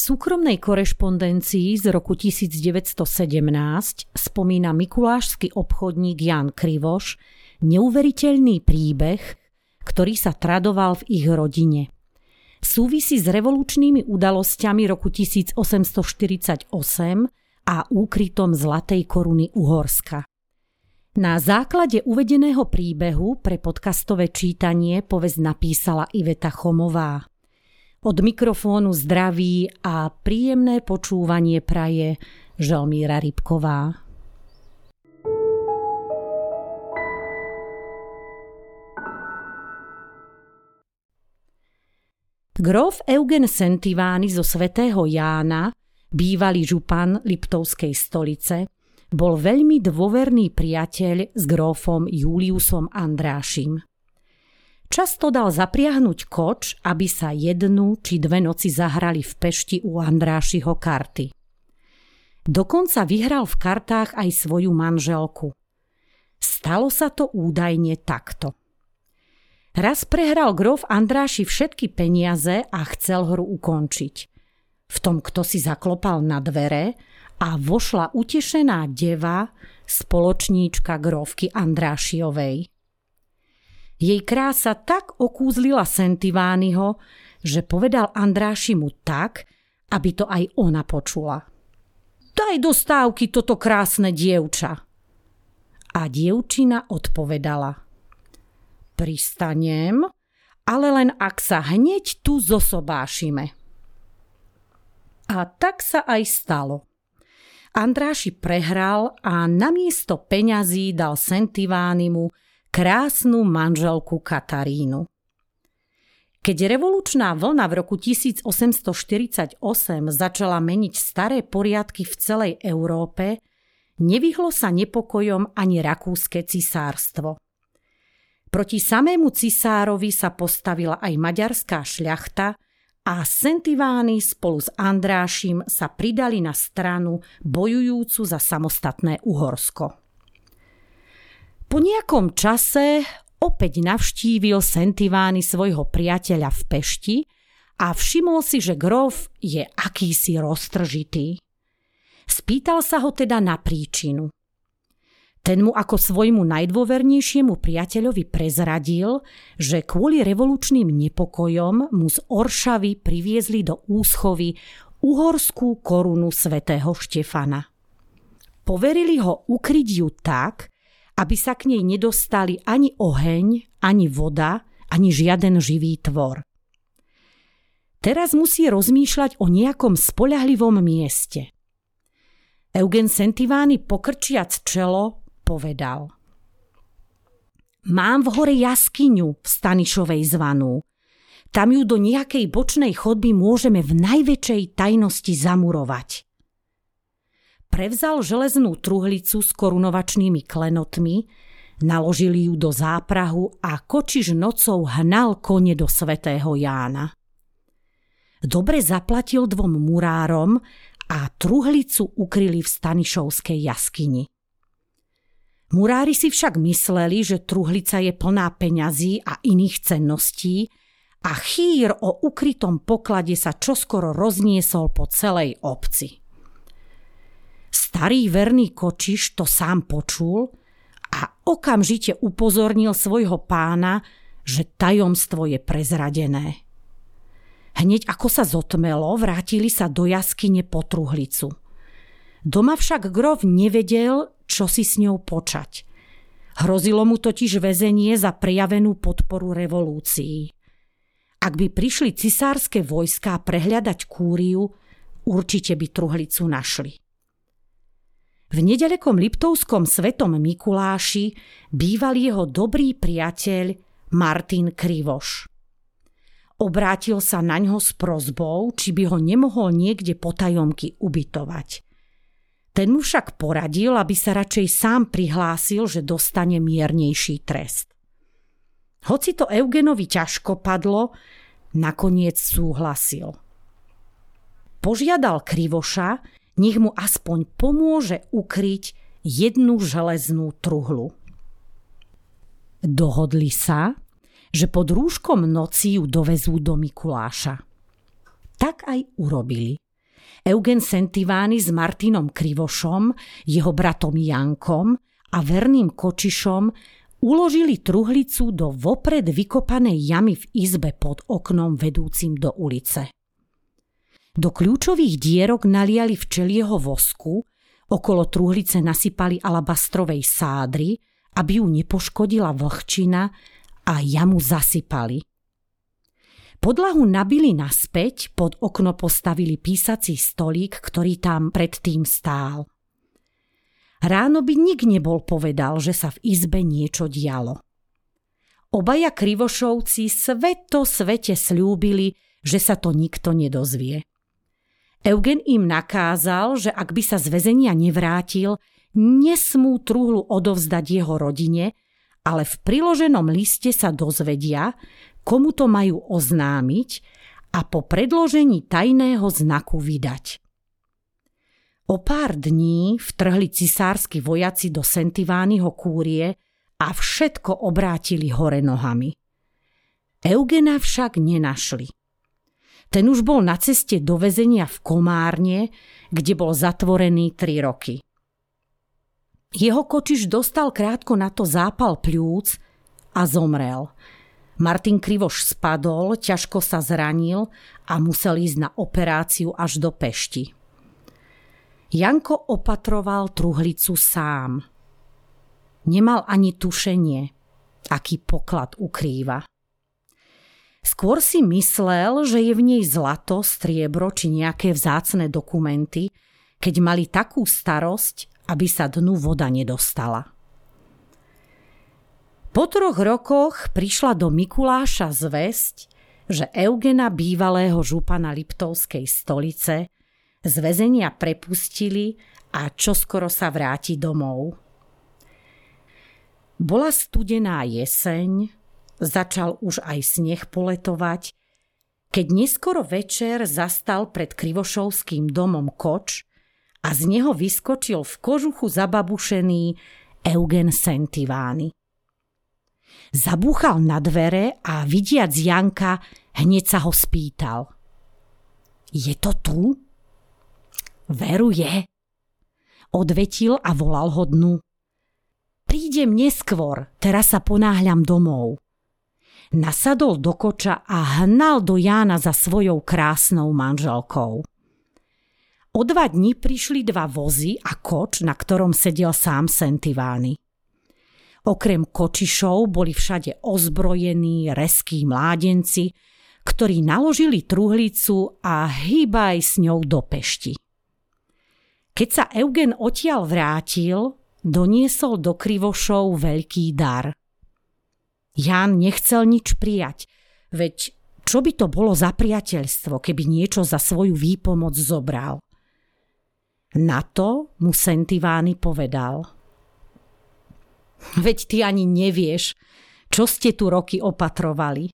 Súkromnej korešpondencii z roku 1917 spomína mikulášsky obchodník Jan Krivoš neuveriteľný príbeh, ktorý sa tradoval v ich rodine. Súvisí s revolučnými udalosťami roku 1848 a úkrytom Zlatej koruny Uhorska. Na základe uvedeného príbehu pre podcastové čítanie povesť napísala Iveta Chomová. Od mikrofónu zdraví a príjemné počúvanie praje Želmíra Rybková. Grof Eugen Sentivány zo svätého Jána, bývalý župan Liptovskej stolice, bol veľmi dôverný priateľ s grófom Juliusom Andrášim. Často dal zapriahnuť koč, aby sa jednu či dve noci zahrali v pešti u Andrášiho karty. Dokonca vyhral v kartách aj svoju manželku. Stalo sa to údajne takto. Raz prehral grof Andráši všetky peniaze a chcel hru ukončiť. V tom, kto si zaklopal na dvere a vošla utešená deva, spoločníčka grovky Andrášiovej. Jej krása tak okúzlila Sentiványho, že povedal Andráši mu tak, aby to aj ona počula. Daj do stávky toto krásne dievča. A dievčina odpovedala. Pristanem, ale len ak sa hneď tu zosobášime. A tak sa aj stalo. Andráši prehral a namiesto peňazí dal Sentivánimu krásnu manželku Katarínu. Keď revolučná vlna v roku 1848 začala meniť staré poriadky v celej Európe, nevyhlo sa nepokojom ani rakúske cisárstvo. Proti samému cisárovi sa postavila aj maďarská šľachta a Sentivány spolu s Andrášim sa pridali na stranu bojujúcu za samostatné Uhorsko. Po nejakom čase opäť navštívil Sentivány svojho priateľa v Pešti a všimol si, že grof je akýsi roztržitý. Spýtal sa ho teda na príčinu. Ten mu ako svojmu najdôvernejšiemu priateľovi prezradil, že kvôli revolučným nepokojom mu z Oršavy priviezli do úschovy uhorskú korunu svätého Štefana. Poverili ho ukryť ju tak, aby sa k nej nedostali ani oheň, ani voda, ani žiaden živý tvor. Teraz musí rozmýšľať o nejakom spoľahlivom mieste. Eugen Sentivány pokrčiac čelo povedal. Mám v hore jaskyňu v Stanišovej zvanú. Tam ju do nejakej bočnej chodby môžeme v najväčšej tajnosti zamurovať prevzal železnú truhlicu s korunovačnými klenotmi, naložili ju do záprahu a kočiš nocou hnal kone do svätého Jána. Dobre zaplatil dvom murárom a truhlicu ukryli v Stanišovskej jaskyni. Murári si však mysleli, že truhlica je plná peňazí a iných cenností a chýr o ukrytom poklade sa čoskoro rozniesol po celej obci. Starý verný kočiš to sám počul a okamžite upozornil svojho pána, že tajomstvo je prezradené. Hneď ako sa zotmelo, vrátili sa do jaskyne po truhlicu. Doma však Grov nevedel, čo si s ňou počať. Hrozilo mu totiž väzenie za prejavenú podporu revolúcií. Ak by prišli cisárske vojská prehľadať kúriu, určite by truhlicu našli. V nedalekom Liptovskom svetom Mikuláši býval jeho dobrý priateľ Martin Krivoš. Obrátil sa na ňo s prozbou, či by ho nemohol niekde potajomky ubytovať. Ten mu však poradil, aby sa radšej sám prihlásil, že dostane miernejší trest. Hoci to Eugenovi ťažko padlo, nakoniec súhlasil. Požiadal Krivoša, nech mu aspoň pomôže ukryť jednu železnú truhlu. Dohodli sa, že pod rúškom noci ju dovezú do Mikuláša. Tak aj urobili. Eugen Sentivány s Martinom Krivošom, jeho bratom Jankom a verným Kočišom uložili truhlicu do vopred vykopanej jamy v izbe pod oknom vedúcim do ulice. Do kľúčových dierok naliali včelieho vosku, okolo truhlice nasypali alabastrovej sádry, aby ju nepoškodila vlhčina a jamu zasypali. Podlahu nabili naspäť, pod okno postavili písací stolík, ktorý tam predtým stál. Ráno by nik nebol povedal, že sa v izbe niečo dialo. Obaja krivošovci sveto svete slúbili, že sa to nikto nedozvie. Eugen im nakázal, že ak by sa z väzenia nevrátil, nesmú truhlu odovzdať jeho rodine, ale v priloženom liste sa dozvedia, komu to majú oznámiť a po predložení tajného znaku vydať. O pár dní vtrhli cisársky vojaci do Sentiványho kúrie a všetko obrátili hore nohami. Eugena však nenašli. Ten už bol na ceste do väzenia v Komárne, kde bol zatvorený tri roky. Jeho kočiš dostal krátko na to zápal pľúc a zomrel – Martin Krivoš spadol, ťažko sa zranil a musel ísť na operáciu až do Pešti. Janko opatroval truhlicu sám. Nemal ani tušenie, aký poklad ukrýva. Skôr si myslel, že je v nej zlato, striebro či nejaké vzácne dokumenty, keď mali takú starosť, aby sa dnu voda nedostala. Po troch rokoch prišla do Mikuláša zväzť, že Eugena bývalého župana Liptovskej stolice z väzenia prepustili a čoskoro sa vráti domov. Bola studená jeseň, začal už aj sneh poletovať, keď neskoro večer zastal pred Krivošovským domom koč a z neho vyskočil v kožuchu zababušený Eugen Sentivány. Zabúchal na dvere a vidiac Janka, hneď sa ho spýtal. Je to tu? Veru je. Odvetil a volal ho dnu. Prídem neskôr, teraz sa ponáhľam domov. Nasadol do koča a hnal do Jána za svojou krásnou manželkou. O dva dni prišli dva vozy a koč, na ktorom sedel sám Sentivány. Okrem kočišov boli všade ozbrojení, reskí mládenci, ktorí naložili truhlicu a hýbaj s ňou do pešti. Keď sa Eugen odtiaľ vrátil, doniesol do Krivošov veľký dar. Jan nechcel nič prijať, veď čo by to bolo za priateľstvo, keby niečo za svoju výpomoc zobral. Na to mu Sentivány povedal – Veď ty ani nevieš, čo ste tu roky opatrovali.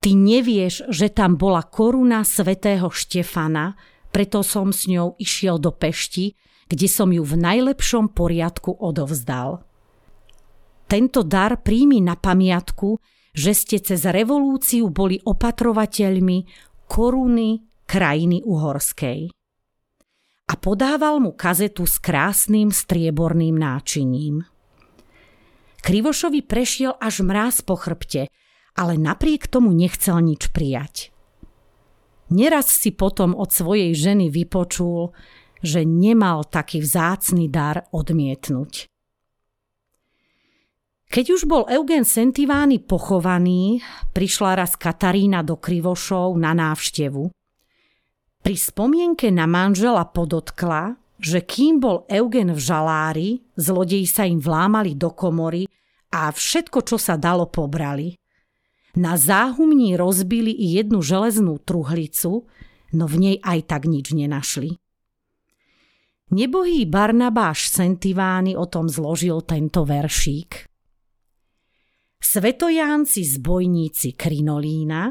Ty nevieš, že tam bola koruna svätého Štefana, preto som s ňou išiel do Pešti, kde som ju v najlepšom poriadku odovzdal. Tento dar príjmi na pamiatku, že ste cez revolúciu boli opatrovateľmi koruny krajiny uhorskej. A podával mu kazetu s krásnym strieborným náčiním. Krivošovi prešiel až mráz po chrbte, ale napriek tomu nechcel nič prijať. Neraz si potom od svojej ženy vypočul, že nemal taký vzácny dar odmietnúť. Keď už bol Eugen Sentivány pochovaný, prišla raz Katarína do Krivošov na návštevu. Pri spomienke na manžela podotkla, že kým bol Eugen v žalári, zlodeji sa im vlámali do komory a všetko, čo sa dalo, pobrali. Na záhumní rozbili i jednu železnú truhlicu, no v nej aj tak nič nenašli. Nebohý Barnabáš Sentivány o tom zložil tento veršík. Svetojánci zbojníci Krinolína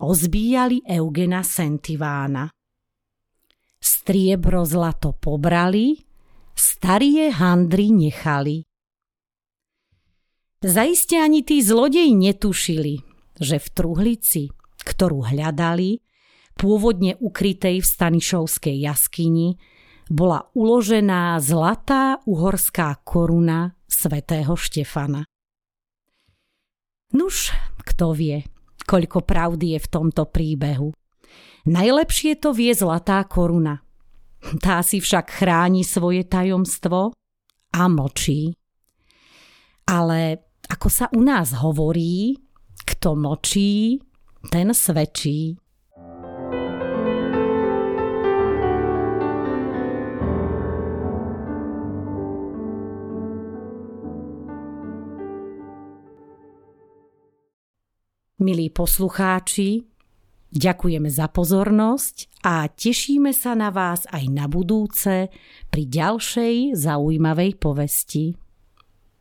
ozbíjali Eugena Sentivána. Striebro zlato pobrali, starie handry nechali. Zaiste ani tí zlodeji netušili, že v truhlici, ktorú hľadali, pôvodne ukrytej v Stanišovskej jaskyni, bola uložená zlatá uhorská koruna svätého Štefana. Nuž, kto vie, koľko pravdy je v tomto príbehu. Najlepšie to vie zlatá koruna. Tá si však chráni svoje tajomstvo a mlčí. Ale ako sa u nás hovorí, kto mlčí, ten svedčí. Milí poslucháči, ďakujeme za pozornosť a tešíme sa na vás aj na budúce pri ďalšej zaujímavej povesti.